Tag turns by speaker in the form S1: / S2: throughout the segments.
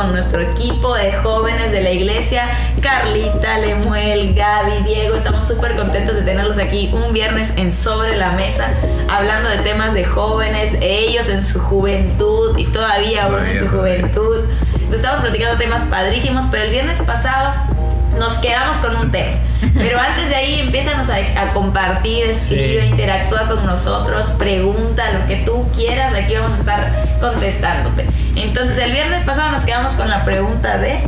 S1: con nuestro equipo de jóvenes de la iglesia. Carlita, Lemuel, Gaby, Diego. Estamos súper contentos de tenerlos aquí un viernes en Sobre la Mesa, hablando de temas de jóvenes, ellos en su juventud y todavía aún en su juventud. Estamos platicando temas padrísimos, pero el viernes pasado nos quedamos con un tema. Pero antes de ahí, empiezanos a, a compartir, escribe, interactúa con nosotros, pregunta lo que tú quieras, aquí vamos a estar contestándote. Entonces, el viernes pasado nos quedamos con la pregunta de...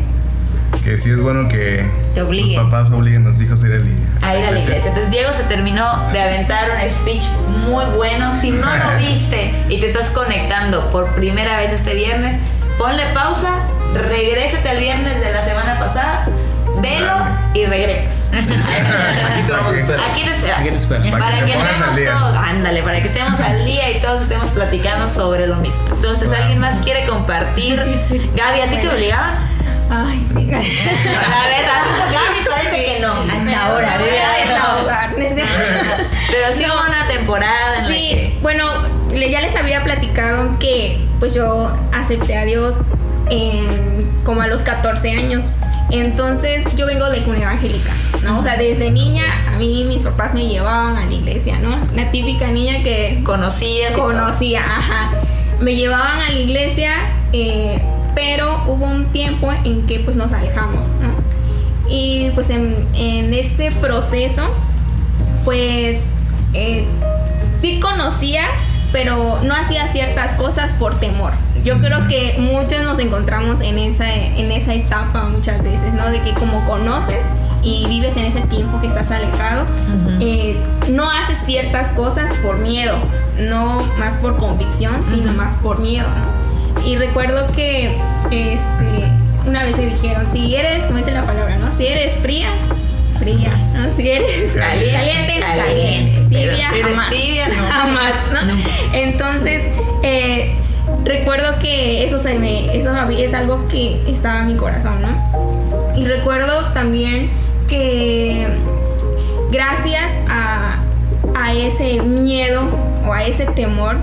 S2: Que sí es bueno que
S1: Te obliguen.
S2: los papás obliguen a los hijos a ir a la
S1: a ir a la iglesia. Entonces Diego se terminó de aventar un speech muy bueno. Si no lo viste y te estás conectando por primera vez este viernes, ponle pausa, regrésate al viernes de la semana pasada, velo y regresas.
S3: Aquí te vamos a esperar.
S1: Aquí te espera.
S4: Aquí te espera.
S1: Para,
S2: Para que
S1: que estemos
S2: al día.
S1: todos, ándale, para que estemos al día y todos estemos platicando sobre lo mismo. Entonces, ¿alguien más quiere compartir? Gaby, ¿a ti te obligaban?
S5: Ay, sí.
S1: La verdad, Gaby parece que no.
S5: Hasta ahora,
S1: Gaby
S5: voy a
S1: no.
S5: desahogar.
S1: Pero sí hubo una temporada en la
S5: Sí,
S1: que...
S5: bueno, ya les había platicado que pues yo acepté a Dios en- como a los 14 años. Entonces yo vengo de cuna evangélica, ¿no? O sea, desde niña a mí mis papás me llevaban a la iglesia, ¿no? La típica niña que
S1: conocías
S5: conocía, ajá. Me llevaban a la iglesia, eh, pero hubo un tiempo en que pues nos alejamos, ¿no? Y pues en, en ese proceso, pues eh, sí conocía, pero no hacía ciertas cosas por temor. Yo creo que muchos nos encontramos en esa, en esa etapa muchas veces, ¿no? De que como conoces y vives en ese tiempo que estás alejado, eh, no haces ciertas cosas por miedo, no más por convicción, sino más por miedo, ¿no? Y recuerdo que este, una vez se dijeron, si eres, como dice la palabra, ¿no? Si eres fría, fría, ¿no? Si eres
S2: Caliente.
S5: caliente,
S1: Caliente.
S5: caliente, tibia,
S1: si eres
S5: jamás,
S1: tibia, no.
S5: jamás, ¿no? Entonces, eh, recuerdo que eso, se me, eso es algo que estaba en mi corazón, ¿no? Y recuerdo también que gracias a, a ese miedo o a ese temor,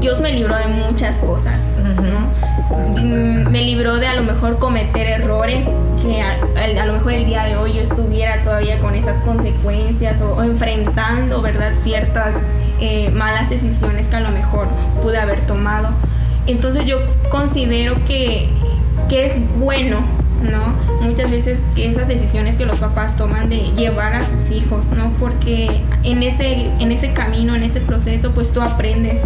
S5: Dios me libró de muchas cosas, ¿no? Mm, Me libró de a lo mejor cometer errores que a, a- a lo mejor el día de hoy yo estuviera todavía con esas consecuencias o, o enfrentando, ¿verdad? Ciertas eh, malas decisiones que a lo mejor pude haber tomado. Entonces yo considero que, que es bueno, ¿no? Muchas veces esas decisiones que los papás toman de llevar a sus hijos, ¿no? Porque en ese, en ese camino, en ese proceso, pues tú aprendes,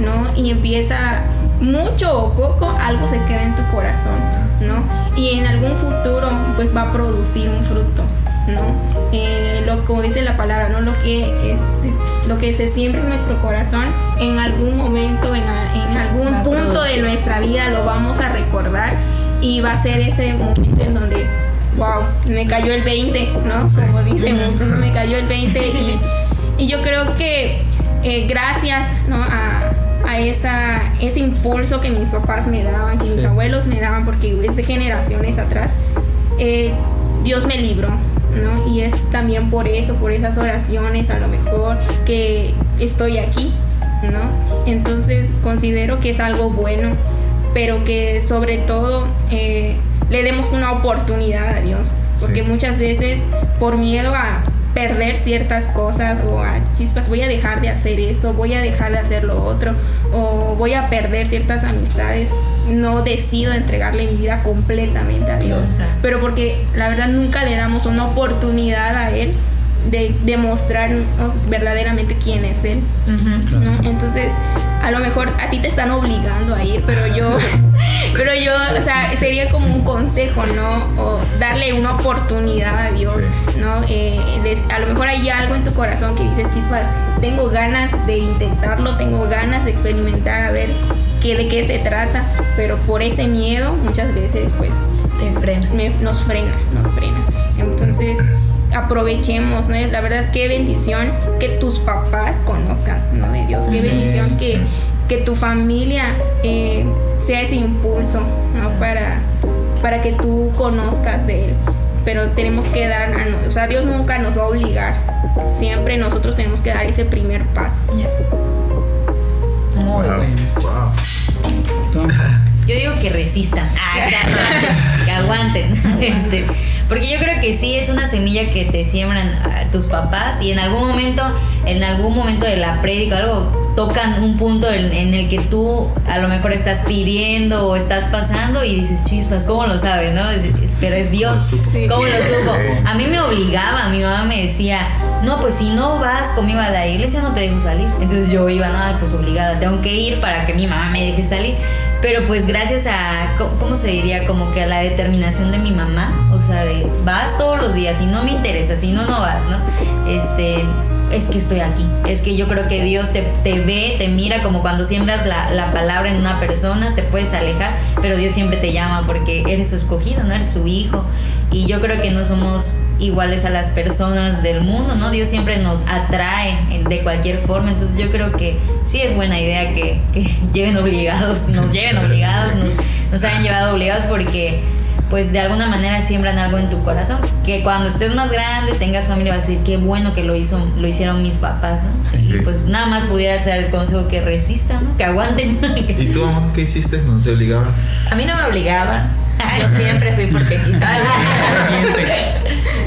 S5: ¿no? Y empieza mucho o poco, algo se queda en tu corazón, ¿no? Y en algún futuro, pues va a producir un fruto, ¿no? Eh, lo como dice la palabra, ¿no? Lo que es- lo que se siembra en nuestro corazón, en algún momento, en, a- en algún punto de nuestra vida lo vamos a recordar y va a ser ese momento en donde, wow, me cayó el 20, ¿no? Como dicen muchos, me cayó el 20 y, y yo creo que eh, gracias, ¿no? A, a esa, ese impulso que mis papás me daban, que mis abuelos me daban, porque es de generaciones atrás, eh, Dios me libró, ¿no? Y es también por eso, por esas oraciones a lo mejor que estoy aquí, ¿no? Entonces considero que es algo bueno, pero que sobre todo eh, le demos una oportunidad a Dios, porque
S2: Sí.
S5: muchas veces por miedo a perder ciertas cosas o a chispas, voy a dejar de hacer esto, voy a dejar de hacer lo otro, o voy a perder ciertas amistades, no decido entregarle mi vida completamente a Dios, pero porque la verdad nunca le damos una oportunidad a Él de demostrarnos verdaderamente quién es Él. Entonces, a lo mejor a ti te están obligando a ir, pero yo, pero yo, o sea, sería como un consejo, ¿no? O darle una oportunidad a Dios,
S2: Sí.
S5: ¿no? Eh, a lo mejor hay algo en tu corazón que dices, chispas, tengo ganas de intentarlo, tengo ganas de experimentar a ver qué, de qué se trata, pero por ese miedo muchas veces, pues,
S1: Te frena.
S5: me- nos frena, nos frena. Entonces, aprovechemos, ¿no? La verdad, qué bendición que tus papás conozcan, ¿no? De Dios, qué
S4: Sí,
S5: bendición que,
S4: sí.
S5: que tu familia eh, sea ese impulso, ¿no? Para, para que tú conozcas de Él. Pero tenemos que dar, a no- o sea, Dios nunca nos va a obligar Siempre nosotros tenemos que dar ese primer paso.
S1: Muy
S2: Wow.
S1: bueno.
S3: Wow.
S4: Tú,
S1: Yo digo que resistan, Ah, que aguanten, que aguanten. Este, porque yo creo que sí es una semilla que te siembran a tus papás y en algún momento, en algún momento de la prédica o algo tocan un punto en, en el que tú a lo mejor estás pidiendo o estás pasando y dices, chispas, ¿cómo lo sabes? no? Pero es Dios.
S5: Sí.
S1: ¿cómo lo supo? A mí me obligaba, mi mamá me decía, no, pues si no vas conmigo a la iglesia no te dejo salir. Entonces yo iba, no, pues obligada, tengo que ir para que mi mamá me deje salir. Pero pues gracias a, ¿cómo- ¿cómo se diría? Como que a la determinación de mi mamá, o sea, de vas todos los días y no me interesa, si no, no vas, ¿no? Este, es que estoy aquí. Es que yo creo que Dios te, te ve, te mira como cuando siembras la, la palabra en una persona, te puedes alejar, pero Dios siempre te llama porque eres su escogido, ¿no? Eres su hijo. Y yo creo que no somos iguales a las personas del mundo, ¿no? Dios siempre nos atrae de cualquier forma. Entonces yo creo que sí es buena idea que, que lleven obligados, nos lleven obligados, nos, nos hayan llevado obligados porque pues de alguna manera siembran algo en tu corazón. Que cuando estés más grande, tengas familia, vas a decir, qué bueno que lo, hizo, lo hicieron mis papás, ¿no?
S2: Sí.
S1: Y pues nada más pudiera ser el consejo que resistan, ¿no? Que aguanten.
S3: ¿Y tú, amor, qué hiciste? ¿No te obligaban?
S1: A mí no me obligaban. Yo siempre fui porque quise.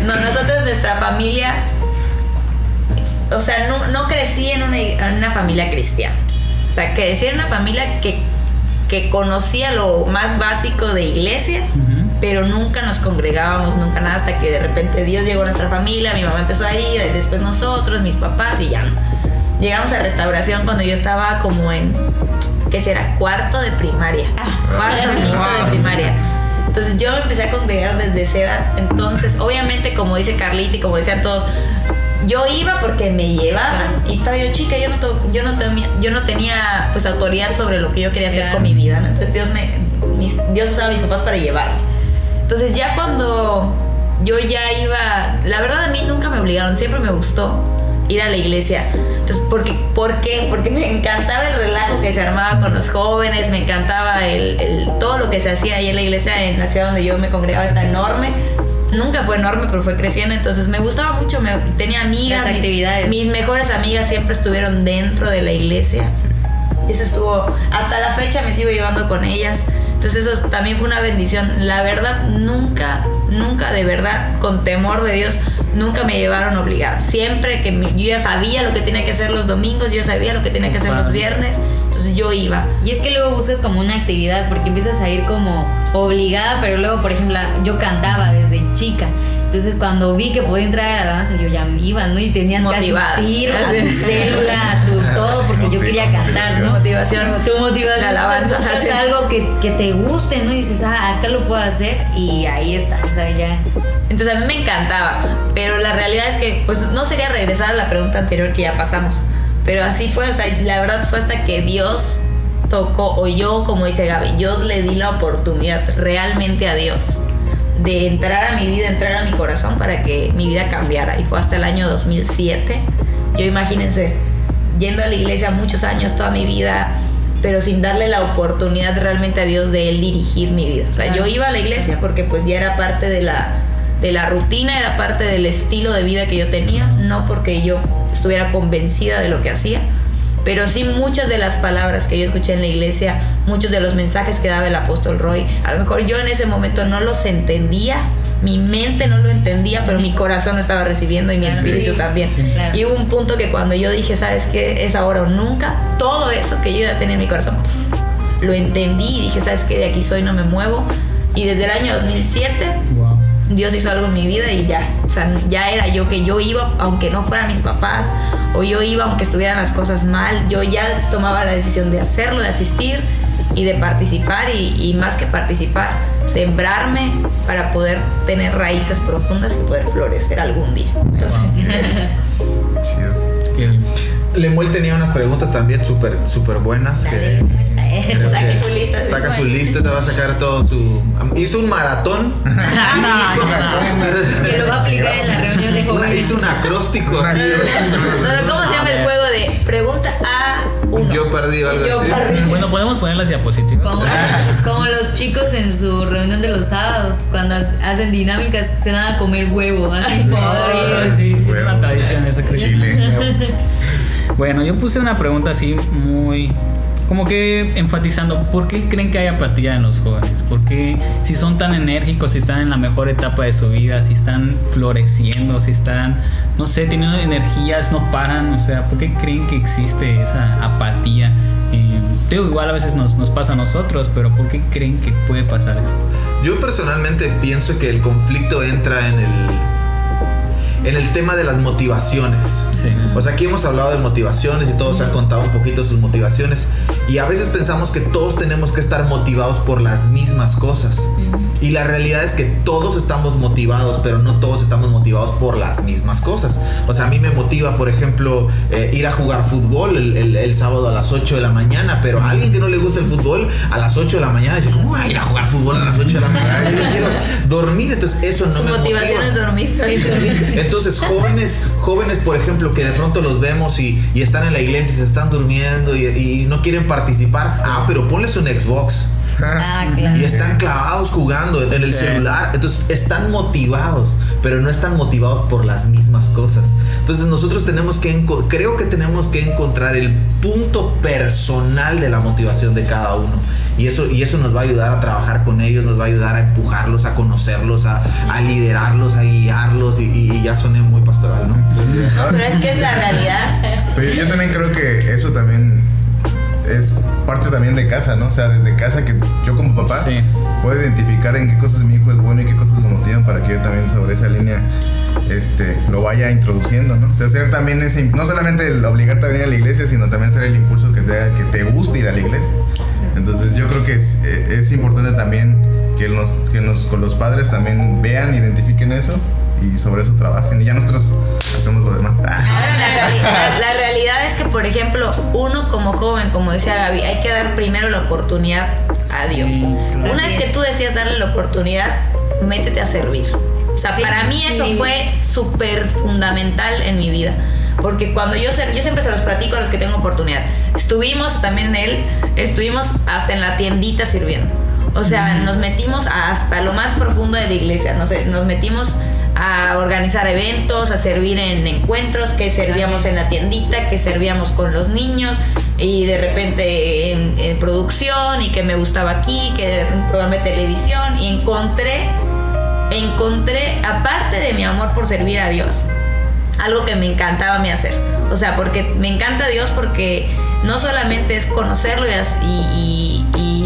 S1: no, nosotros, nuestra familia, o sea, no, no crecí en una, en una familia cristiana. O sea, crecí en una familia que, que conocía lo más básico de iglesia, pero nunca nos congregábamos, nunca nada, hasta que de repente Dios llegó a nuestra familia, mi mamá empezó a ir, después nosotros, mis papás, y ya no. Llegamos a restauración cuando yo estaba como en, ¿qué será? Cuarto de primaria. Cuarto, quinto de primaria. Entonces yo me empecé a congregar desde esa edad. Entonces, obviamente, como dice Carlita y como decían todos, yo iba porque me llevaban. Y estaba yo chica, yo no, to- yo no, tenía, yo no tenía pues autoridad sobre lo que yo quería hacer
S5: Claro.
S1: con mi vida. ¿no? Entonces Dios, me, mis- Dios usaba a mis papás para llevarme. Entonces ya cuando yo ya iba, la verdad a mí nunca me obligaron, siempre me gustó ir a la iglesia. Entonces, ¿por qué? ¿Por qué? Porque me encantaba el relajo que se armaba con los jóvenes, me encantaba el, el- todo lo que se hacía ahí en la iglesia, en la ciudad donde yo me congregaba, está enorme. Nunca fue enorme, pero fue creciendo, entonces me gustaba mucho, me, tenía amigas.
S5: Las actividades.
S1: mis mejores amigas siempre estuvieron dentro de la iglesia. Eso estuvo, hasta la fecha me sigo llevando con ellas. Entonces eso también fue una bendición. La verdad, nunca, nunca de verdad, con temor de Dios, nunca me llevaron obligada. Siempre que mi- yo ya sabía lo que tenía que hacer los domingos, yo sabía lo que tenía que hacer los viernes, entonces yo iba.
S5: Y es que luego buscas como una actividad porque empiezas a ir como obligada, pero luego, por ejemplo, yo cantaba desde chica. Entonces, cuando vi que podía entrar a la alabanza, yo ya me iba, ¿no? Y tenías
S1: Motivada.
S5: que asistir a tu célula, a tu todo, porque yo quería cantar, ¿no?
S1: Motivación.
S5: Tu motivación.
S1: La alabanza.
S5: Buscas algo que, que te guste, ¿no? Y dices, ah, acá lo puedo hacer. Y ahí está, o sea, ya.
S1: Entonces a mí me encantaba, pero la realidad es que pues no sería regresar a la pregunta anterior que ya pasamos, pero así fue, o sea, la verdad fue hasta que Dios tocó, o yo, como dice Gaby, yo le di la oportunidad realmente a Dios de entrar a mi vida, entrar a mi corazón para que mi vida cambiara. Y fue hasta el año 2007. Yo imagínense, yendo a la iglesia muchos años, toda mi vida, pero sin darle la oportunidad realmente a Dios de Él dirigir mi vida. O sea, yo iba a la iglesia porque pues ya era parte de la, de la rutina, era parte del estilo de vida que yo tenía, no porque yo estuviera convencida de lo que hacía. Pero sí muchas de las palabras que yo escuché en la iglesia, muchos de los mensajes que daba el apóstol Roy, a lo mejor yo en ese momento no los entendía, mi mente no lo entendía, pero mi corazón lo estaba recibiendo y mi espíritu
S5: sí.
S1: también.
S5: Sí.
S1: Y hubo un punto que cuando yo dije, ¿sabes qué? Es ahora o nunca, todo eso que yo ya tenía en mi corazón, lo entendí y dije, ¿sabes qué? De aquí soy, no me muevo. Y desde el año 2007
S4: Wow.
S1: Dios hizo algo en mi vida y ya. O sea, ya era yo que yo iba, aunque no fueran mis papás, o yo iba aunque estuvieran las cosas mal, yo ya tomaba la decisión de hacerlo, de asistir y de participar y, y más que participar, sembrarme para poder tener raíces profundas y poder florecer algún día.
S2: Chido.
S3: Lemuel tenía unas preguntas también súper súper buenas. Que creo
S1: Saque
S3: que
S1: su lista.
S3: Saca su lista, te va a sacar todo su. Hizo un maratón.
S5: Que lo va a aplicar en la reunión de
S3: Una-
S5: jóvenes.
S3: hizo un acróstico
S1: ¿Cómo se llama el juego de pregunta A1?
S3: Yo perdí o algo
S1: Yo
S3: así.
S1: perdí.
S4: Bueno, podemos poner las diapositivas.
S1: Como, como los chicos en su reunión de los sábados, cuando hacen dinámicas, se dan a comer huevo, así como
S4: Ay, sí, es una tradición eso que
S2: Chile.
S4: Bueno, yo puse una pregunta así muy como que enfatizando, ¿por qué creen que hay apatía en los jóvenes? ¿Por qué si son tan enérgicos, si están en la mejor etapa de su vida, si están floreciendo, si están, no sé, teniendo energías, no paran? O sea, ¿por qué creen que existe esa apatía? Eh, digo, igual a veces nos, nos pasa a nosotros, pero ¿por qué creen que puede pasar eso?
S3: Yo personalmente pienso que el conflicto entra en el en el tema de las motivaciones.
S4: Sí.
S3: O sea, aquí hemos hablado de motivaciones y todos han contado un poquito sus motivaciones. Y a veces pensamos que todos tenemos que estar motivados por las mismas cosas. Y la realidad es que todos estamos motivados, pero no todos estamos motivados por las mismas cosas. O sea, a mí me motiva, por ejemplo, eh, ir a jugar fútbol el, el- el sábado a las 8 de la mañana, pero a alguien que no le gusta el fútbol a las 8 de la mañana dice, ¿cómo voy a ir a jugar fútbol a las 8 de la mañana? Yo quiero dormir, entonces eso no
S1: Su
S3: me
S1: motivación
S3: motiva.
S1: es dormir. es dormir.
S3: Entonces, jóvenes, jóvenes, por ejemplo, que de pronto los vemos y, están en la iglesia y se están durmiendo y, y no quieren participar. Ah, pero ponles un Xbox.
S1: Ah, claro.
S3: Y están clavados jugando en el
S4: Sí.
S3: celular. Entonces, están motivados, pero no están motivados por las mismas cosas. Entonces, nosotros tenemos que, creo que tenemos que encontrar el punto personal de la motivación de cada uno. Y eso, y eso nos va a ayudar a trabajar con ellos, nos va a ayudar a empujarlos, a conocerlos, a, a liderarlos, a guiarlos. Y, y ya soné muy pastoral, ¿no?
S1: No, pero es que es la realidad.
S2: Pero yo también creo que eso también es parte también de casa, ¿no? O sea, desde casa que yo como papá
S4: Sí.
S2: puedo identificar en qué cosas mi hijo es bueno y qué cosas lo motivan para que yo también sobre esa línea este, lo vaya introduciendo, ¿no? O sea, ser también ese, no solamente el obligarte a venir a la iglesia, sino también ser el impulso que te que te guste ir a la iglesia. Entonces yo creo que es, eh, es importante también que, nos, que nos, con los padres también vean, identifiquen eso y sobre eso trabajen. Y ya nosotros hacemos lo demás. Ah.
S1: La, la- la realidad es que, por ejemplo, uno como joven, como decía Gaby, hay que dar primero la oportunidad a Dios. Una vez que tú decías darle la oportunidad, métete a servir. O sea,
S5: Sí,
S1: para mí eso
S5: sí.
S1: fue súper fundamental en mi vida. Porque cuando yo, ser- yo siempre se los platico a los que tengo oportunidad. Estuvimos también en él, estuvimos hasta en la tiendita sirviendo. O sea, nos metimos hasta lo más profundo de la iglesia. Nos, nos metimos a organizar eventos, a servir en encuentros, que servíamos en la tiendita, que servíamos con los niños y de repente en, producción y que me gustaba aquí, que de televisión y encontré, encontré, aparte de mi amor por servir a Dios, algo que me encantaba a mí hacer. O sea, porque me encanta Dios porque no solamente es conocerlo y- y- y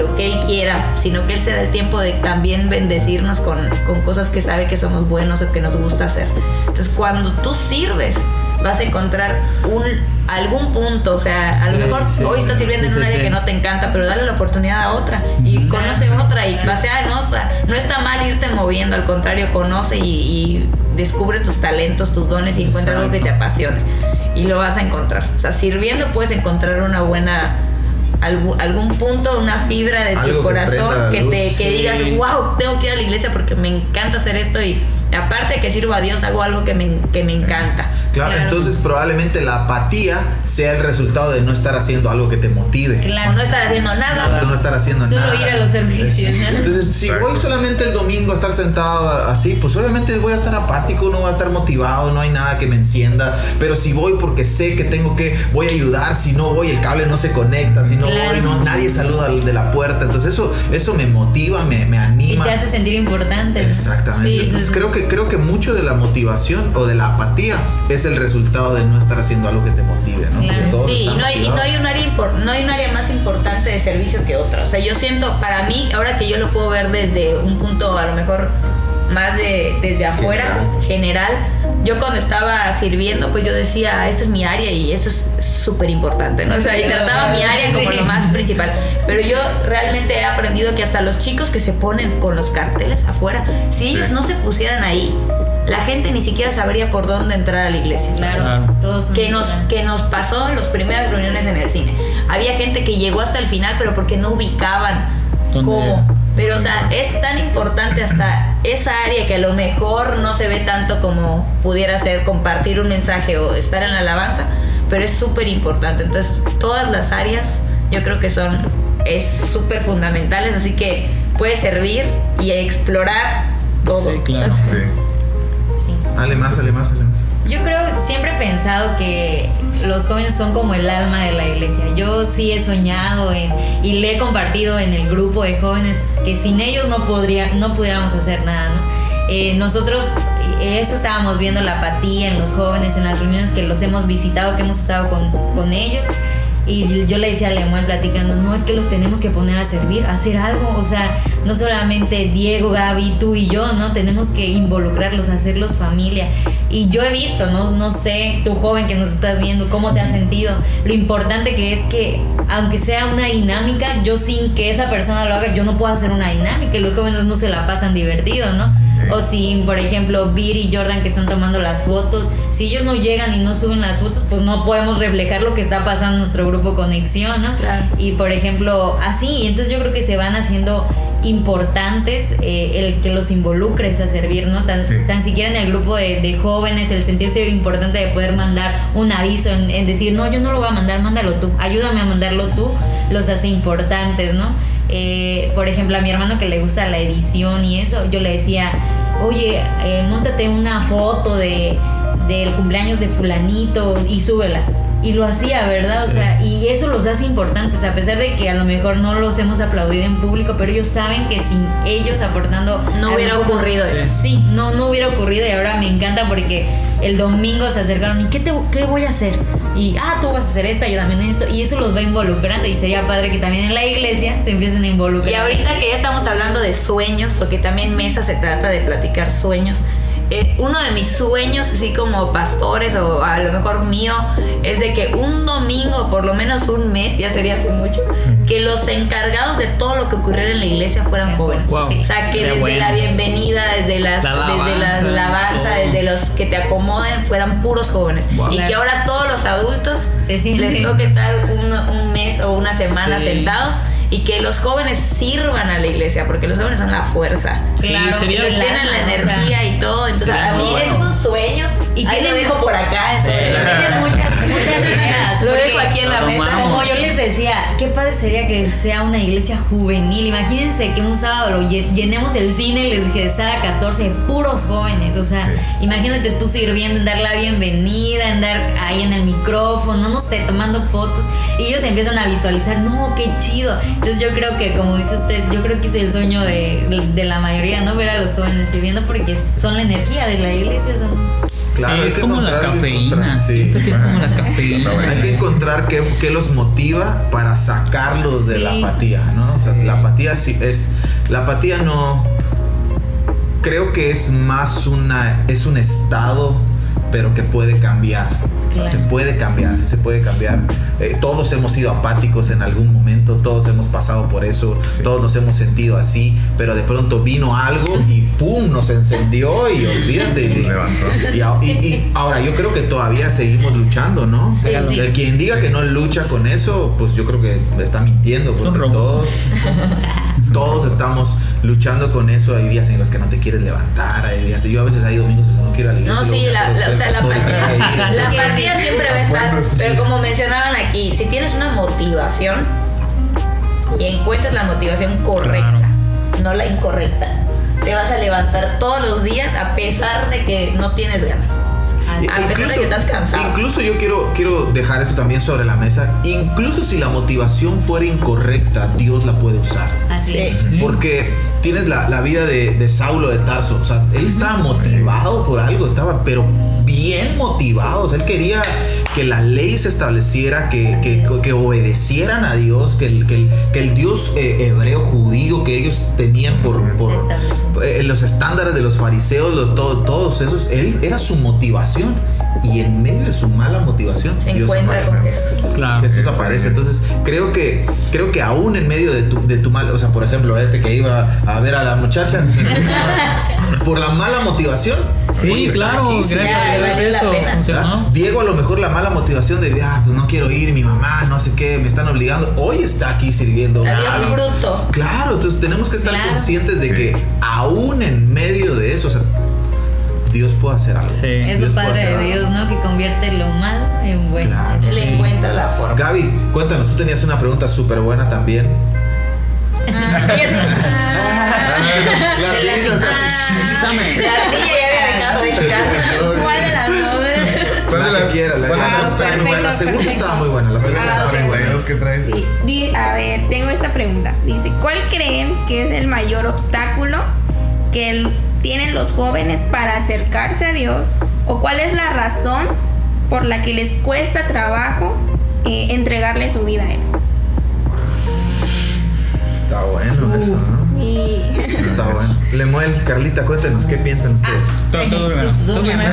S1: lo que Él quiera, sino que Él se da el tiempo de también bendecirnos con, con cosas que sabe que somos buenos o que nos gusta hacer. Entonces, cuando tú sirves, vas a encontrar un, algún punto. O sea, a lo
S4: Sí,
S1: mejor
S4: sí,
S1: hoy estás sirviendo
S4: sí,
S1: en un
S4: sí,
S1: área
S4: sí.
S1: que no te encanta, pero dale la oportunidad a otra y conoce otra y pasea en otra. No está mal irte moviendo, al contrario, conoce y, y descubre tus talentos, tus dones y encuentra algo que te apasione. Y lo vas a encontrar. O sea, sirviendo puedes encontrar una buena. Algún, algún punto, una fibra de
S3: Algo
S1: tu corazón que,
S3: luz,
S1: te, que
S4: sí.
S1: digas, wow, tengo que ir a la iglesia porque me encanta hacer esto y aparte de que sirvo a Dios, hago algo que me, que me encanta.
S3: Claro, entonces probablemente la apatía sea el resultado de no estar haciendo algo que te motive.
S1: Claro, no estar haciendo nada.
S3: De no estar haciendo
S1: Solo
S3: nada.
S1: ir a los servicios, ¿no?
S3: Entonces, si voy solamente el domingo a estar sentado así, pues obviamente voy a estar apático, no voy a estar motivado, no hay nada que me encienda. Pero si voy porque sé que tengo que, voy a ayudar, si no voy, el cable no se conecta, si no
S1: Claro.
S3: voy, no, nadie saluda al de la puerta. Entonces, eso, eso me motiva, me, me
S1: Y
S3: anima.
S1: te hace sentir importante.
S3: Exactamente.
S1: Sí,
S3: Entonces
S1: sí,
S3: creo que creo que mucho de la motivación o de la apatía es el resultado de no estar haciendo algo que te motive, ¿no?
S1: Claro, sí, y no, hay, y no, hay un área impor- no hay un área más importante de servicio que otra. O sea, yo siento, para mí, ahora que yo lo puedo ver desde un punto a lo mejor más de, desde afuera, general. yo cuando estaba sirviendo, pues yo decía, esta es mi área y esto es súper importante, ¿no? O sea, y trataba mi área como lo más principal. Pero yo realmente he aprendido que hasta los chicos que se ponen con los carteles afuera, si ellos no se pusieran ahí, la gente ni siquiera sabría por dónde entrar a la iglesia.
S6: Claro,
S4: Claro.
S6: todos
S1: que nos, que nos pasó en las primeras reuniones en el cine. Había gente que llegó hasta el final, pero porque no ubicaban cómo. Pero, o sea, es tan importante hasta esa área que a lo mejor no se ve tanto como pudiera ser compartir un mensaje o estar en la alabanza, pero es súper importante. Entonces, todas las áreas
S6: yo creo que son es súper fundamentales, así que puede servir y explorar todo.
S4: Sí, claro.
S2: Sí.
S6: Sí.
S3: Ale más, ale más, ale más.
S6: Yo creo, siempre he pensado que los jóvenes son como el alma de la iglesia. Yo sí he soñado en, y le he compartido en el grupo de jóvenes que sin ellos no, podría, no pudiéramos hacer nada, ¿no? Eh, nosotros, eh, eso estábamos viendo la apatía en los jóvenes, en las reuniones que los hemos visitado, que hemos estado con, con ellos. Y yo le decía a Lemuel platicando, no es que los tenemos que poner a servir, a hacer algo. O sea, no solamente Diego, Gaby, tú y yo, ¿no? Tenemos que involucrarlos, hacerlos familia. Y yo he visto, no, no sé, tú joven que nos estás viendo, cómo te has sentido. Lo importante que es que, aunque sea una dinámica, yo sin que esa persona lo haga, yo no puedo hacer una dinámica. Y los jóvenes no se la pasan divertido, ¿no? O si, por ejemplo, Vir y Jordan que están tomando las fotos, si ellos no llegan y no suben las fotos, pues no podemos reflejar lo que está pasando en nuestro grupo Conexión, ¿no?
S7: Claro.
S6: Y por ejemplo, así, y entonces yo creo que se van haciendo importantes eh, el que los involucres a servir, ¿no? Tan,
S2: Sí.
S6: tan siquiera en el grupo de, de jóvenes, el sentirse importante de poder mandar un aviso, en, en decir, no, yo no lo voy a mandar, mándalo tú, ayúdame a mandarlo tú, los hace importantes, ¿no? Eh, por ejemplo, a mi hermano que le gusta la edición y eso, yo le decía, oye, eh, montate una foto de, del cumpleaños de fulanito y súbela. Y lo hacía, ¿verdad? O
S4: Sí.
S6: sea, y eso los hace importantes, a pesar de que a lo mejor no los hemos aplaudido en público, pero ellos saben que sin ellos aportando...
S1: No hubiera ocurrido eso.
S6: Sí, no, no hubiera ocurrido y ahora me encanta porque el domingo se acercaron y ¿qué, te, qué voy a hacer? Y, ah, tú vas a hacer esto, yo también esto, y eso los va involucrando y sería padre que también en la iglesia se empiecen a involucrar.
S1: Y ahorita que ya estamos hablando de sueños, porque también Mesa se trata de platicar sueños. Eh, uno de mis sueños, así como pastores o a lo mejor mío, es de que un domingo, por lo menos un mes, ya sería hace mucho, que los encargados de todo lo que ocurriera en la iglesia fueran jóvenes.
S4: Wow.
S1: Sí, O sea, que desde
S4: bueno.
S1: la bienvenida, desde, las,
S4: La
S1: desde la
S4: alabanza,
S1: alabanza,
S4: todo.
S1: desde los que te acomoden, fueran puros jóvenes.
S4: Wow.
S1: Y que ahora todos los adultos
S6: Sí, sí.
S1: les toque estar un, un mes o una semana
S4: Sí.
S1: sentados y que los jóvenes sirvan a la iglesia, porque los jóvenes son la fuerza.
S4: Sí,
S6: Claro,
S4: sería
S1: Ellos tienen la
S6: o sea,
S1: energía y todo. Entonces,
S4: sería
S1: a mí
S4: bueno.
S1: es un sueño.
S6: Y
S1: que lo dejo por acá. en.
S6: Tienen muchas, muchas ideas.
S1: Lo dejo aquí en la mesa.
S6: Como yo les decía, qué padre sería que sea una iglesia juvenil. Imagínense que un sábado llenemos el cine y les dije de sala 14 de puros jóvenes. O sea,
S2: Sí.
S6: imagínate tú sirviendo, en dar la bienvenida, en dar ahí en el micrófono, no sé, tomando fotos. Y ellos empiezan a visualizar, no, qué chido. Entonces yo creo que, como dice usted, yo creo que es el sueño de, de la mayoría, ¿no? Ver a los jóvenes sirviendo porque son la energía de la iglesia. Son...
S3: Claro,
S4: sí,
S3: hay
S4: es
S3: que
S4: como la cafeína.
S3: encontrar- sí.
S4: Siento que es como la
S2: Está
S4: cafeína.
S2: bueno.
S3: Hay que encontrar qué, qué los motiva para sacarlos de la apatía, ¿no? O sea, la apatía sí es. La apatía no. Creo que es más una. es un estado, pero que puede cambiar.
S6: Claro.
S3: se puede cambiar, sí se puede cambiar. Eh, todos hemos sido apáticos en algún momento, todos hemos pasado por eso,
S2: Sí.
S3: todos nos hemos sentido así, pero de pronto vino algo y ¡pum! nos encendió y olvídate. Y, y- y ahora yo creo que todavía seguimos luchando, ¿no?
S6: Sí, sí.
S3: El quien diga que no lucha con eso, pues yo creo que me está mintiendo. Porque todos, todos estamos luchando con eso. Hay días en los que no te quieres levantar, hay días. Yo a veces hay domingos que no quiero ir a la iglesia.
S1: No, sí, la, la- o sea, apatía siempre va a estar. Pero como mencionaban aquí, si tienes una motivación y encuentras la motivación correcta, no la incorrecta, te vas a levantar todos los días a pesar de que no tienes ganas. A pesar de que estás cansado.
S3: Incluso yo quiero, quiero dejar eso también sobre la mesa. Incluso si la motivación fuera incorrecta, Dios la puede usar.
S6: Así
S1: Sí.
S6: es.
S4: Sí.
S3: Porque tienes la, la vida de, de Saulo de Tarso. O sea, él estaba motivado por algo, estaba, pero bien motivado. O sea, él quería que la ley se estableciera, que, que, que obedecieran a Dios, que el, que el, que el Dios eh, hebreo judío que ellos tenían por, por eh, los estándares de los fariseos, los, todo- todos esos, él era su motivación. Y en medio de su mala motivación,
S1: Se
S3: Dios aparece.
S1: con Jesús.
S4: Claro.
S3: Jesús aparece. Entonces, creo que creo que aún en medio de tu, de tu mal, o sea, por ejemplo, este que iba a ver a la muchacha por la mala motivación.
S4: Sí, claro, gracias a
S1: la
S4: eso.
S3: Diego a lo mejor la mala motivación de, ah, pues no quiero ir, mi mamá, no sé qué, me están obligando. Hoy está aquí sirviendo.
S1: Salió
S3: Claro.
S1: fruto.
S3: Claro, entonces tenemos que estar
S6: Claro.
S3: conscientes de
S2: Sí.
S3: que aún en medio de eso, o sea, Dios puede hacer algo.
S4: Sí.
S6: Es lo padre de
S3: algo.
S6: Dios, ¿no? Que convierte lo malo en bueno.
S3: Claro. Sí.
S1: encuentro encuentra la forma.
S3: Gaby, cuéntanos, tú tenías una pregunta súper buena también.
S5: Ah. Ah,
S1: la-. La de.
S5: ¿Cuál de las dos?
S2: ¿Cuál de
S3: la
S2: las-
S3: que quiera, la,
S2: cuál de
S3: la-
S2: las dos
S3: está
S2: está
S3: muy buena. La segunda
S5: perfecto.
S3: estaba muy buena. La segunda
S5: Ah,
S3: estaba muy buena.
S2: ¿Los que traes?
S5: Sí. A ver, tengo esta pregunta. Dice, ¿cuál creen que es el mayor obstáculo que el- tienen los jóvenes para acercarse a Dios? ¿O cuál es la razón por la que les cuesta trabajo eh, entregarle su vida a Él?
S3: Está bueno eso, ¿no?
S5: Y
S3: Está bueno. Lemuel, Carlita, cuéntenos, ¿qué piensan ustedes?
S4: Todo, todo primero.
S1: Tú,
S4: Tú
S1: mi
S4: primero.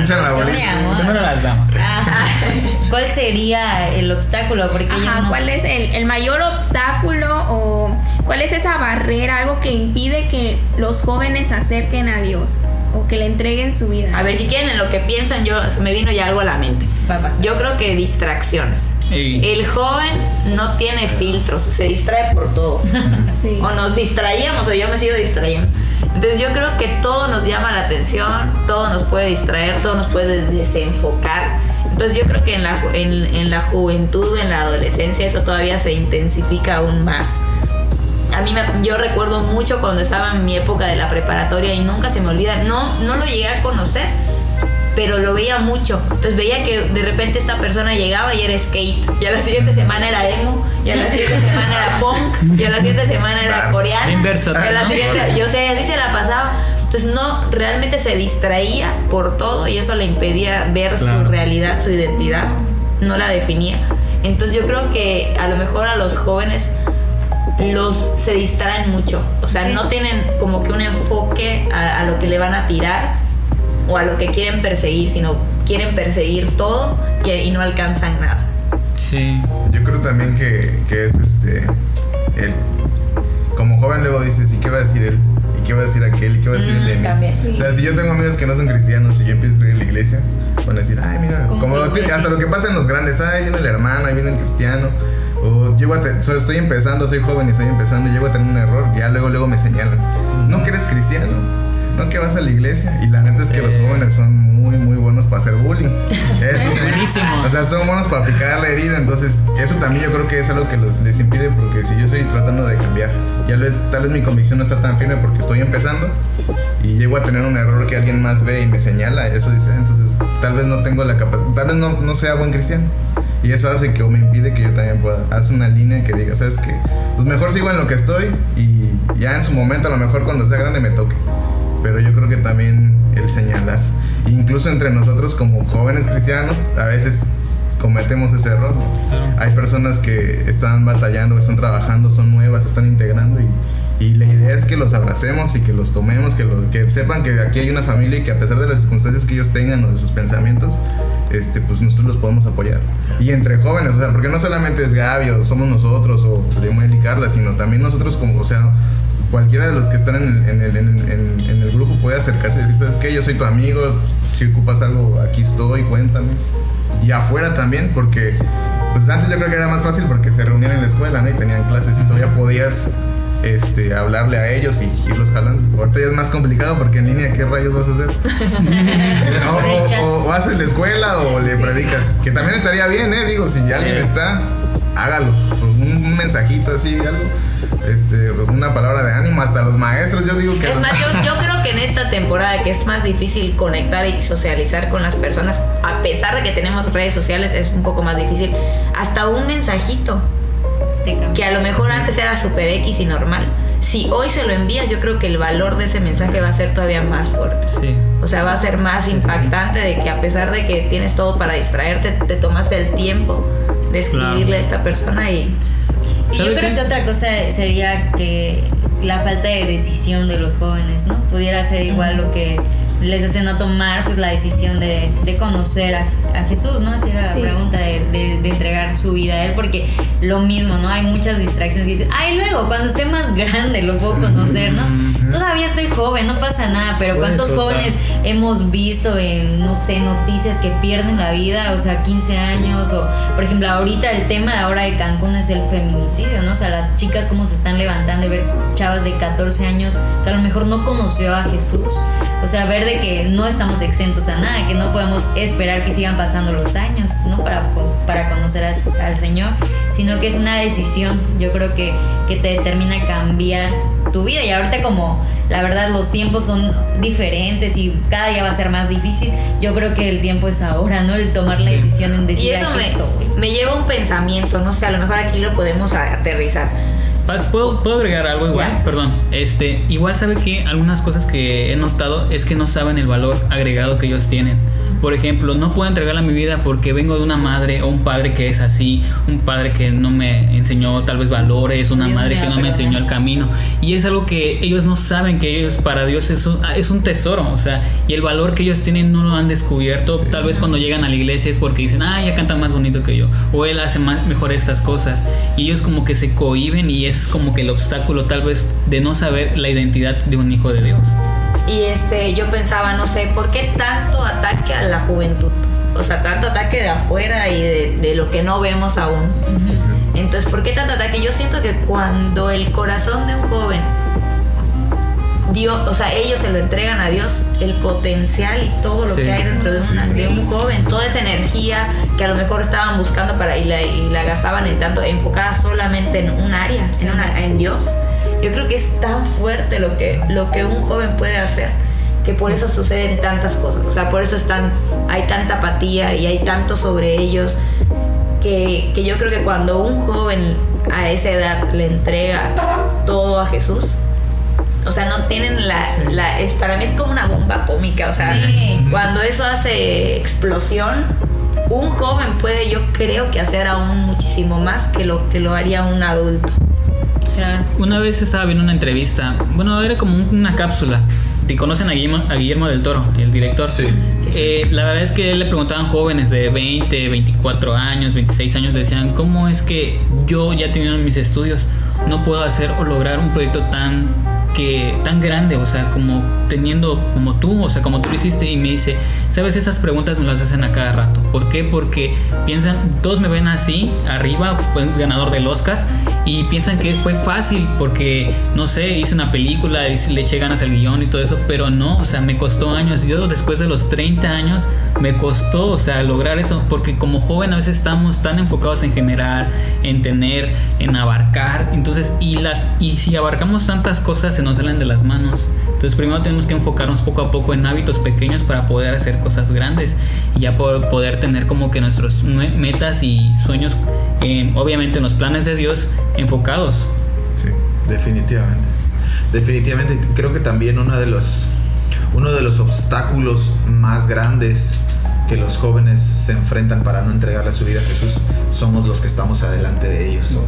S2: echan la
S1: Tú, mi
S2: bolita.
S1: amor.
S4: Primero las damas.
S1: ¿Cuál sería el obstáculo? Porque
S5: Ajá,
S1: no-
S5: ¿cuál es el, el mayor obstáculo o cuál es esa barrera, algo que impide que los jóvenes se acerquen a Dios o que le entreguen su vida?
S1: A ver, si quieren en lo que piensan, yo se me vino ya algo a la mente.
S6: Papas.
S1: Yo creo que distracciones. El joven no tiene filtros, se distrae por todo.
S5: Sí.
S1: O nos distraíamos o yo me sigo distrayendo. Entonces yo creo que todo nos llama la atención, todo nos puede distraer, todo nos puede desenfocar. Entonces yo creo que en la, en, en la juventud, en la adolescencia, eso todavía se intensifica aún más. A mí me- yo recuerdo mucho cuando estaba en mi época de la preparatoria y nunca se me olvida, no, no lo llegué a conocer, pero lo veía mucho. Entonces veía que de repente esta persona llegaba y era skate, y a la siguiente semana era emo, y a la siguiente semana era punk, y a la siguiente semana era coreana.
S4: Bien versátil,
S1: y a la
S4: ¿no?
S1: siguiente, yo sé, así se la pasaba. Entonces no, realmente se distraía por todo y eso le impedía ver
S4: Claro.
S1: su realidad, su identidad, no la definía. Entonces yo creo que a lo mejor a los jóvenes los se distraen mucho, o sea, no tienen como que un enfoque a, a lo que le van a tirar o a lo que quieren perseguir, sino quieren perseguir todo y, y no alcanzan nada.
S4: Sí.
S2: Yo creo también que, que es este. El, como joven luego dices, ¿y qué va a decir él? ¿Y qué va a decir aquel? ¿Y qué va a decir el de mí?
S1: también.
S2: O sea, si yo tengo amigos que no son cristianos y yo empiezo a ir a la iglesia, van a decir, ay, mira,
S6: ¿Cómo
S2: como lo- hasta lo que pasa en los grandes, ay, viene el hermano, ahí viene el cristiano. O llego a te- so- estoy empezando, soy joven y estoy empezando, llego a tener un error, ya luego, luego me señalan. No que eres cristiano, no que vas a la iglesia. Y la neta es que los jóvenes son muy, muy buenos para hacer bullying. Eso sí.
S4: Buenísimos.
S2: O sea, son buenos para picar la herida, entonces eso también yo creo que es algo que los, les impide porque si yo estoy tratando de cambiar, ya vez, tal vez mi convicción no está tan firme porque estoy empezando y llego a tener un error que alguien más ve y me señala, eso dice, "Ah, entonces tal vez no tengo la capacidad, tal vez no, no sea buen cristiano. Y eso hace que me impide que yo también pueda. Hace una línea que diga, ¿sabes qué? Pues mejor sigo en lo que estoy y ya en su momento, a lo mejor cuando sea grande me toque. Pero yo creo que también el señalar. Incluso entre nosotros como jóvenes cristianos, a veces cometemos ese error. Hay personas que están batallando, están trabajando, son nuevas, están integrando y, y la idea es que los abracemos y que los tomemos, que, los, que sepan que aquí hay una familia y que a pesar de las circunstancias que ellos tengan o de sus pensamientos, este, pues nosotros los podemos apoyar. Y entre jóvenes, o sea, porque no solamente es Gaby o somos nosotros o Lemuel y Carla, sino también nosotros como, o sea, cualquiera de los que están en el, en el grupo puede acercarse y decir, ¿sabes qué? Yo soy tu amigo, si ocupas algo, aquí estoy, cuéntame. Y afuera también, porque pues antes yo creo que era más fácil porque se reunían en la escuela, ¿no? Y tenían clases y todavía podías este, hablarle a ellos y irlos jalando. Ahorita ya es más complicado porque en línea, ¿qué rayos vas a hacer? o, o- o haces la escuela o le predicas. Que también estaría bien, ¿eh? Digo, si alguien está, hágalo. Un, un mensajito así, algo. Este, una palabra de ánimo. Hasta los maestros, yo digo que.
S1: Es más, yo, yo creo temporada que es más difícil conectar y socializar con las personas, a pesar de que tenemos redes sociales, es un poco más difícil. Hasta un mensajito, que a lo mejor antes era super X y normal. Si hoy se lo envías, yo creo que el valor de ese mensaje va a ser todavía más fuerte.
S4: Sí.
S1: O sea, va a ser más impactante de que a pesar de que tienes todo para distraerte, te tomaste el tiempo de escribirle
S4: Claro.
S1: a esta persona y
S6: Y yo
S4: ¿Sabe
S6: creo
S4: qué?
S6: que otra cosa sería que la falta de decisión de los jóvenes, ¿no? Pudiera ser igual lo que les hace no tomar pues la decisión de, de conocer a, a Jesús, ¿no? Así era la
S5: Sí.
S6: pregunta de, de, de entregar su vida a Él, porque lo mismo, ¿no? Hay muchas distracciones que dicen, ay, luego, cuando esté más grande lo puedo conocer, ¿no? Todavía estoy joven, no pasa nada, pero ¿cuántos jóvenes hemos visto en, no sé, noticias que pierden la vida, o sea, 15 años, o por ejemplo, ahorita el tema de ahora de Cancún es el feminicidio, ¿no? O sea, las chicas cómo se están levantando y ver chavas de 14 años que a lo mejor no conoció a Jesús, o sea, ver de que no estamos exentos a nada, que no podemos esperar que sigan pasando los años, ¿no? Para, para conocer a- al Señor, sino que es una decisión, yo creo que, que te determina cambiar tu vida y ahorita como la verdad los tiempos son diferentes y cada día va a ser más difícil, yo creo que el tiempo es ahora, ¿no? El tomar la decisión en decir
S1: Y eso
S6: "Aquí
S1: me,
S6: estoy".
S1: me lleva a un pensamiento, no sé, a lo mejor aquí lo podemos aterrizar.
S4: ¿Puedo, ¿Puedo agregar algo igual? Perdón. Este, igual sabe que algunas cosas que he notado es que no saben el valor agregado que ellos tienen. Por ejemplo, no puedo entregarle a mi vida porque vengo de una madre o un padre que es así, un padre que no me enseñó tal vez valores, una
S6: Dios
S4: madre que no me enseñó el camino. Y es algo que ellos no saben que ellos para Dios es un, es un tesoro, o sea, y el valor que ellos tienen no lo han descubierto. Tal vez cuando llegan a la iglesia es porque dicen, ah, ya canta más bonito que yo, o él hace más, mejor estas cosas. Y ellos como que se cohiben y es como que el obstáculo tal vez de no saber la identidad de un hijo de Dios.
S1: Y este, yo pensaba, no sé, ¿por qué tanto ataque a la juventud? O sea, tanto ataque de afuera y de, de lo que no vemos aún. Entonces, ¿por qué tanto ataque? Yo siento que cuando el corazón de un joven, Dios, o sea, ellos se lo entregan a Dios, el potencial y todo lo
S4: Sí.
S1: que hay dentro de, una- de un joven, toda esa energía que a lo mejor estaban buscando para y la, y la gastaban en tanto, enfocada solamente en un área, en, una, en Dios. Yo creo que es tan fuerte lo que, lo que un joven puede hacer que por eso suceden tantas cosas. O sea, por eso están, hay tanta apatía y hay tanto sobre ellos que, que yo creo que cuando un joven a esa edad le entrega todo a Jesús, o sea, no tienen la, la es para mí es como una bomba atómica, o sea,
S6: Sí.
S1: cuando eso hace explosión, un joven puede, yo creo que hacer aún muchísimo más que lo que lo haría un adulto.
S6: Claro.
S4: Una vez estaba viendo una entrevista, bueno, era como un- una cápsula. ¿Te conocen a Guillermo, a Guillermo del Toro, el director?
S3: Sí.
S4: Eh, la verdad es que le preguntaban jóvenes de 20, 24 años, 26 años, decían, ¿cómo es que yo ya teniendo mis estudios no puedo hacer o lograr un proyecto tan que tan grande, o sea, como teniendo como tú, o sea, como tú lo hiciste y me dice, sabes, esas preguntas me las hacen a cada rato. ¿Por qué? Porque piensan, todos me ven así, arriba, ganador del Oscar, y piensan que fue fácil porque, no sé, hice una película, le eché ganas al guion y todo eso, pero no, o sea, me costó años. Yo después de los 30 años me costó, o sea, lograr eso, porque como joven a veces estamos tan enfocados en generar, en tener, en abarcar, entonces, y las y si abarcamos tantas cosas se nos salen de las manos. Entonces, primero tenemos que enfocarnos poco a poco en hábitos pequeños para poder hacer cosas grandes y ya por poder tener como que nuestros me- metas y sueños, en, obviamente en los planes de Dios, enfocados.
S2: Sí.
S3: Definitivamente. Definitivamente. Creo que también uno de los uno de los obstáculos más grandes que los jóvenes se enfrentan para no entregarle su vida a Jesús somos los que estamos adelante de ellos.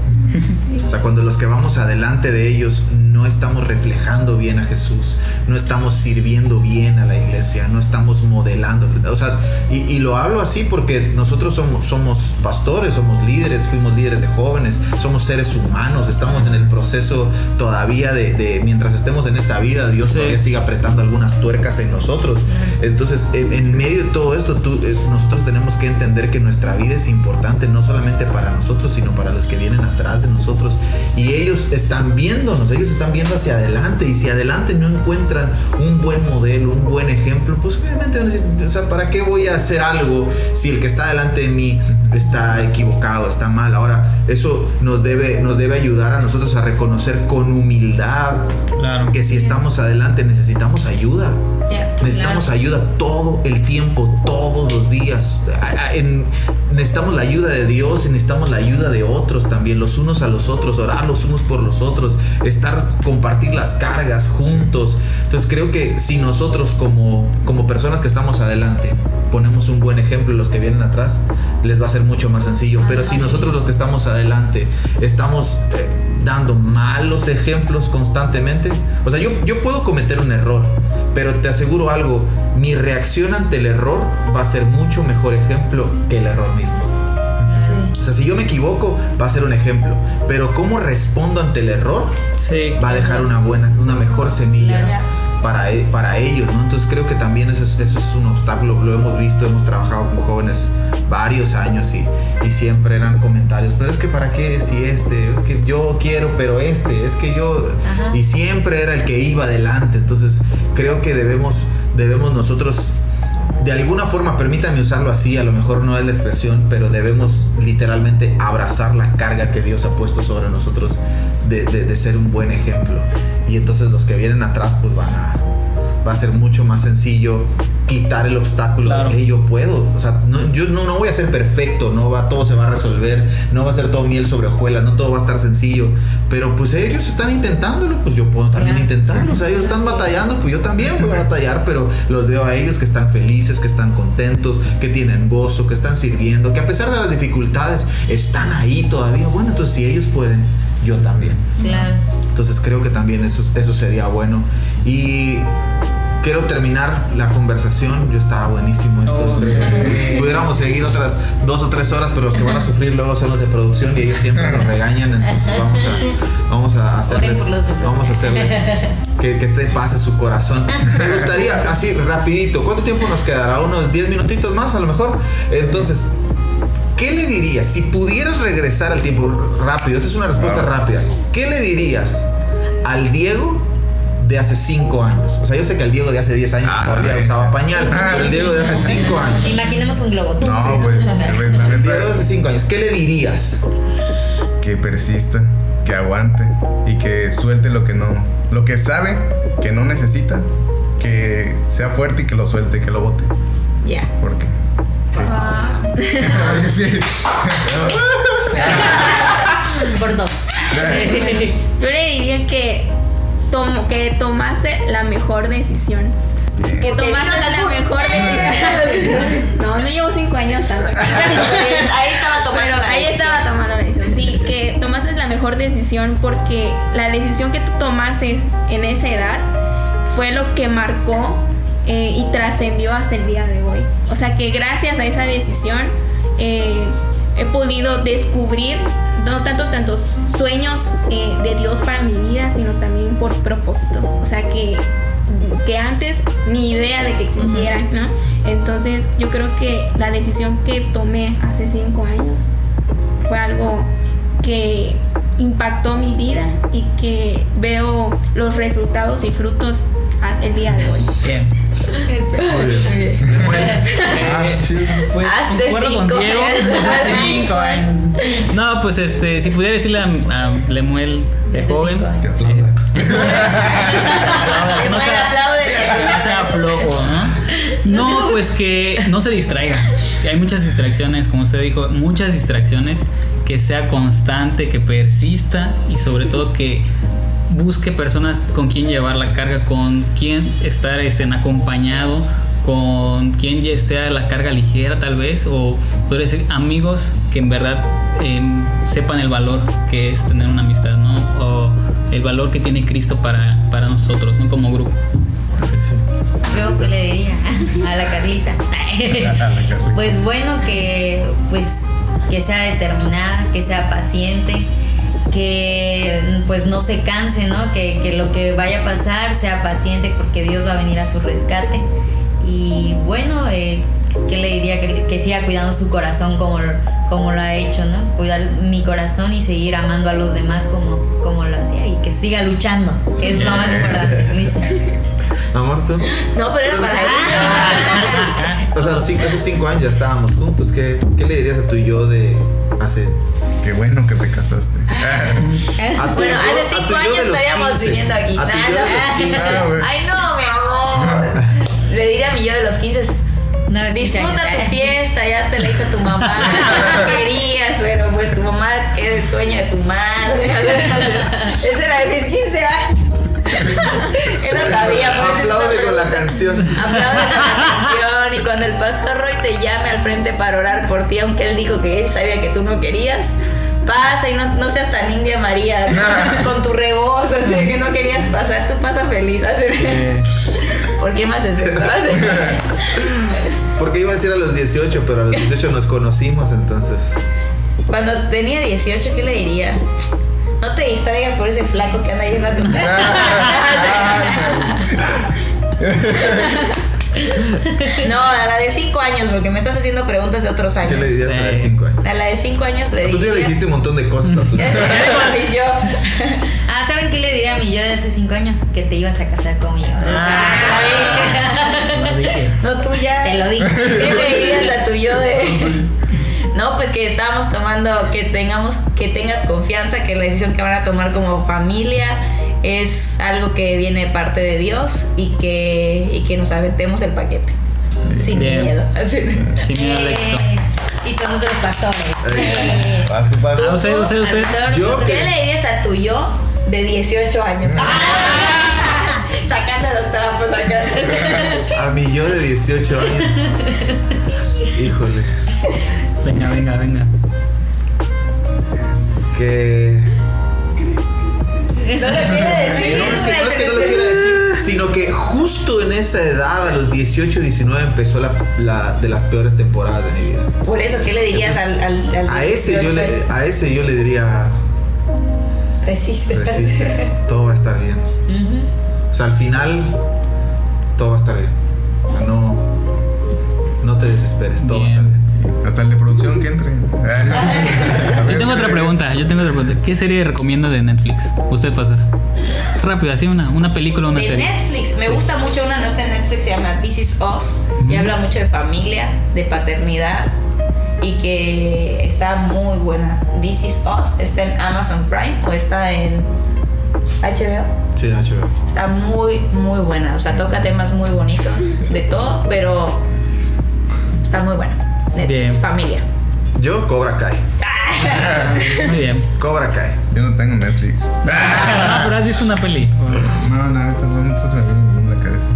S3: O sea, cuando los que vamos adelante de ellos no estamos reflejando bien a Jesús, no estamos sirviendo bien a la iglesia, no estamos modelando. O sea, y, y lo hablo así porque nosotros somos, somos pastores, somos líderes, fuimos líderes de jóvenes, somos seres humanos, estamos en el proceso todavía de, de mientras estemos en esta vida, Dios
S4: Sí.
S3: todavía sigue apretando algunas tuercas en nosotros. Entonces, en, en medio de todo esto, tú, eh, nosotros tenemos que entender que nuestra vida es importante, no solamente para nosotros, sino para los que vienen atrás de nosotros. Y ellos están viéndonos, ellos están viendo hacia adelante. Y si adelante no encuentran un buen modelo, un buen ejemplo, pues obviamente van a decir, o sea, ¿para qué voy a hacer algo si el que está delante de mí está equivocado, está mal? Ahora, eso nos debe, nos debe ayudar a nosotros a reconocer con humildad
S4: Claro.
S3: que si estamos adelante necesitamos ayuda. Necesitamos
S1: claro.
S3: ayuda todo el tiempo, todos los días. En- necesitamos la ayuda de Dios y necesitamos la ayuda de otros también, los unos a los otros, orar los unos por los otros, estar, compartir las cargas juntos. Entonces creo que si nosotros como, como personas que estamos adelante ponemos un buen ejemplo a los que vienen atrás, les va a ser mucho más sencillo. Pero si nosotros los que estamos adelante estamos eh, dando malos ejemplos constantemente, o sea, yo, yo puedo cometer un error, pero te aseguro algo, mi reacción ante el error va a ser mucho mejor ejemplo que el error mismo. O sea, si yo me equivoco, va a ser un ejemplo. Pero cómo respondo ante el error,
S4: Sí.
S3: va a dejar una buena, una mejor semilla
S6: Claro.
S3: Para, e- para ellos, ¿no? Entonces creo que también eso es, eso es un obstáculo, lo hemos visto, hemos trabajado con jóvenes varios años y, y siempre eran comentarios, pero es que para qué si este, es que yo quiero, pero este, es que yo...
S6: Ajá.
S3: Y siempre era el que iba adelante, entonces creo que debemos, debemos nosotros... De alguna forma, permítame usarlo así, a lo mejor no es la expresión, pero debemos literalmente abrazar la carga que Dios ha puesto sobre nosotros de, de- de ser un buen ejemplo. Y entonces los que vienen atrás pues van a... Va a ser mucho más sencillo quitar el obstáculo
S4: Claro.
S3: de "Hey, yo puedo. O sea, no, yo no, no voy a ser perfecto, no va, todo se va a resolver, no va a ser todo miel sobre hojuelas, no todo va a estar sencillo. Pero pues ellos están intentándolo, pues yo puedo también
S6: Claro.
S3: intentarlo. O sea, ellos están batallando, pues yo también voy a batallar, pero los veo a ellos que están felices, que están contentos, que tienen gozo, que están sirviendo, que a pesar de las dificultades están ahí todavía. Bueno, entonces si ellos pueden, yo también.
S6: Claro.
S3: Entonces creo que también eso, eso sería bueno. Y quiero terminar la conversación. Yo estaba buenísimo esto.
S4: Oh, sí.
S3: Pudiéramos seguir otras dos o tres horas, pero los que van a sufrir luego son los de producción y ellos siempre nos regañan. Entonces vamos a, vamos a hacerles, vamos a hacerles que, que te pase su corazón. Me gustaría, así rapidito, ¿cuánto tiempo nos quedará? Unos 10 minutitos más a lo mejor. Entonces, ¿Qué le dirías si pudieras regresar al tiempo rápido? Esta es una respuesta
S2: Wow.
S3: rápida. ¿Qué le dirías al Diego de hace 5 años? O sea, yo sé que el Diego de hace 10 años
S2: Ah,
S3: todavía usaba pañal,
S2: Ah,
S3: pero el Diego de hace 5 años.
S6: Imaginemos un globo. Tú.
S2: No, pues, pues,
S3: El Diego de hace
S2: neta,
S3: 5 años, ¿qué le dirías?
S2: que persista, que aguante y que suelte lo que no, lo que sabe que no necesita, que sea fuerte y que lo suelte, que lo bote.
S6: Ya.
S2: Porque. Sí. Sí.
S6: Por dos.
S5: Yo le diría que, tom- que tomaste la mejor decisión. Que tomaste
S6: no,
S5: la
S6: no,
S5: mejor decisión. No, no llevo cinco años tanto.
S6: Ahí estaba tomando
S5: Pero
S6: la
S5: ahí
S6: decisión.
S5: estaba tomando la decisión. Sí, que tomaste la mejor decisión porque la decisión que tú tomaste en esa edad fue lo que marcó eh, y trascendió hasta el día de hoy. O sea que gracias a esa decisión eh, he podido descubrir no tanto tantos sueños eh, de Dios para mi vida, sino también por propósitos. O sea que que antes ni idea de que existieran, ¿no? Entonces yo creo que la decisión que tomé hace cinco años fue algo que impactó mi vida y que veo los resultados y frutos hasta el día de hoy.
S4: Bien.
S2: Ah.
S4: Pues
S6: Hace cinco.
S4: No, pues este, si pudiera decirle a, Lemuel de joven.
S2: Que aplauda.
S4: que no sea, no sea flojo, ¿no? Pues que no se distraiga. Hay muchas distracciones, como usted dijo, muchas distracciones. Que sea constante, que persista y sobre todo que busque personas con quien llevar la carga, con quien estar este, en acompañado, con quien ya esté la carga ligera tal vez, o podría decir amigos que en verdad eh, sepan el valor que es tener una amistad, ¿no? O el valor que tiene Cristo para, para nosotros, ¿no? Como grupo.
S6: Luego que le diría a la Carlita. Pues bueno, que pues que sea determinada, que sea paciente, que pues no se canse, ¿no? Que, que lo que vaya a pasar sea paciente porque Dios va a venir a su rescate. Y bueno, eh, ¿qué le diría? Que, que siga cuidando su corazón como, como lo ha hecho, ¿no? Cuidar mi corazón y seguir amando a los demás como, como lo hacía y que siga luchando, que es lo más importante.
S3: Amor, tú.
S6: No, pero era para
S3: O sea, hace 5 años ya estábamos juntos. ¿Qué, ¿Qué le dirías a tu yo de hace
S2: Qué bueno que te casaste.
S3: A tu
S6: Bueno, hace
S3: a tu
S6: cinco años estaríamos
S3: 15.
S6: viviendo aquí.
S3: A tu
S6: Nah,
S3: yo de los
S6: no.
S3: 15.
S2: Güey.
S6: Ay, no, mi amor. Le diría a mi yo de los 15.
S1: No, es
S6: Disfruta tu fiesta, ya te la hizo tu mamá. No querías, pero pues tu mamá es el sueño de tu madre. Ese era de mis 15 años. Él lo sabía. pues,
S3: Aplaude con la canción.
S6: Aplaude con la canción y cuando el pastor Roy te llame al frente para orar por ti, aunque él dijo que él sabía que tú no querías, pasa y no, no seas tan India María con tu rebozo, así que no querías pasar, tú pasa feliz. así ¿Por qué más es esto?
S3: Porque iba a decir a los 18, pero a los 18 nos conocimos, entonces.
S1: Cuando tenía 18, ¿qué le diría? No te distraigas por ese flaco que anda yendo a tu No, a la de 5 años, porque me estás haciendo preguntas de otros años.
S3: ¿Qué le dirías a la de
S4: Sí.
S3: 5 años?
S1: A la de 5 años le
S3: Tú ya
S1: diría.
S3: le dijiste un montón de cosas a tu
S1: yo.
S6: Ah, ¿saben qué le diría a mi yo de hace cinco años? Que te ibas a casar conmigo.
S4: Lo dije.
S1: No, tú ya.
S6: Te lo dije.
S1: ¿Qué le dirías a tu yo de.? No, pues que estábamos tomando, que tengamos, que tengas confianza, que la decisión que van a tomar como familia es algo que viene de parte de Dios y que, y que nos aventemos el paquete. Sin
S4: Bien.
S1: miedo. Así.
S4: Sin miedo al éxito.
S6: Y somos de los pastores.
S3: Eh,
S2: tú, vas.
S4: Ah, usted, usted, usted.
S3: Yo
S1: ¿Qué le dirías a tu yo de 18 años? Sacando los trapos acá.
S3: A mi yo de 18 años. Híjole.
S4: Venga, venga, venga.
S3: Que.
S1: No le quiere decir.
S3: No, es que no es que no lo quiera decir, sino que justo en esa edad, a los 18, 19, empezó la, la de las peores temporadas de mi vida.
S1: Por eso, ¿qué le dirías al, al, al
S3: A ese, yo
S1: 18?
S3: le, a ese yo le diría,
S1: Resiste.
S3: resiste, todo va a estar bien. O sea, al final, todo va a estar bien. O sea, no, no te desesperes, todo va a estar bien.
S2: Hasta el de producción que entre.
S4: Yo tengo otra pregunta, yo tengo otra pregunta. ¿Qué serie recomienda de Netflix? Usted pasa. Rápido, así una, una película o una
S1: De
S4: serie.
S1: Netflix, me gusta mucho una, no está en Netflix, se llama This Is Us y habla mucho de familia, de paternidad y que está muy buena. This Is Us está en Amazon Prime o está en HBO.
S3: Sí, HBO.
S1: Está muy, muy buena. O sea, toca temas muy bonitos de todo, pero está muy buena. Netflix,
S4: Bien.
S1: familia.
S3: Yo, Cobra Kai.
S4: Muy bien.
S3: Cobra Kai.
S2: Yo no tengo Netflix.
S4: Ah, pero has visto una peli.
S2: No, no, ahorita no, no se me viene ninguna a la cabeza.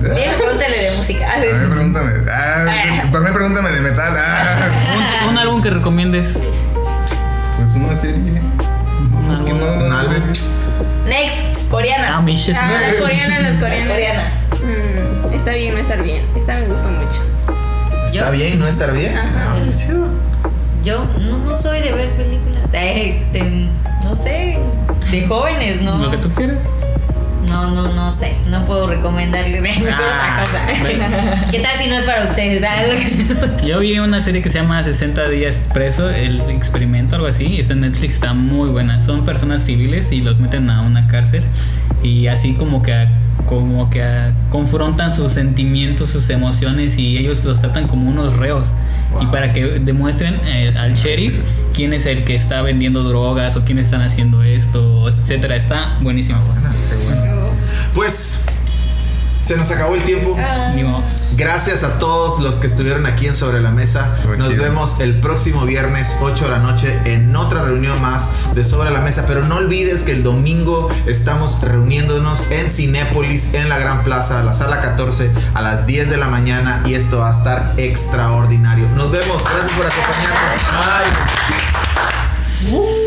S1: Dime, pregúntale de música.
S2: A mí pregúntame. Ah, para mí pregúntame de metal. Ah,
S4: Un, un álbum que recomiendes.
S2: pues una serie. No, es que no,
S3: Un
S2: no,
S3: álbum.
S2: serie.
S1: Next, coreanas.
S4: Ah,
S5: Ah, las coreanas, las coreanas.
S1: Coreanas.
S5: Mm, está bien, no estar bien. Esta me gusta mucho.
S3: ¿Está
S6: Yo-
S3: bien? ¿No estar bien?
S5: Ajá.
S3: Ah, chido.
S6: Yo no, no soy de ver películas. Eh, Este, no sé. De jóvenes, ¿no?
S4: Lo que tú quieras.
S6: No, no, no sé. No puedo recomendarles mejor
S4: Ah,
S6: otra cosa. ¿Qué tal si no es para ustedes? ¿Sabes?
S4: Yo vi una serie que se llama 60 días preso, el experimento, algo así. Está en Netflix, está muy buena. Son personas civiles y los meten a una cárcel y así como que como que ah, confrontan sus sentimientos, sus emociones y ellos los tratan como unos reos. Y para que demuestren eh, al sheriff quién es el que está vendiendo drogas o quiénes están haciendo esto, etcétera. Está buenísimo.
S3: Pues se nos acabó el tiempo.
S4: Modo.
S3: Gracias a todos los que estuvieron aquí en Sobre la Mesa. Nos vemos el próximo viernes 8 de la noche en otra reunión más de Sobre la Mesa. Pero no olvides que el domingo estamos reuniéndonos en Cinépolis, en la Gran Plaza, la sala 14, a las 10 de la mañana. Y esto va a estar extraordinario. Nos vemos. Gracias por acompañarnos. Bye.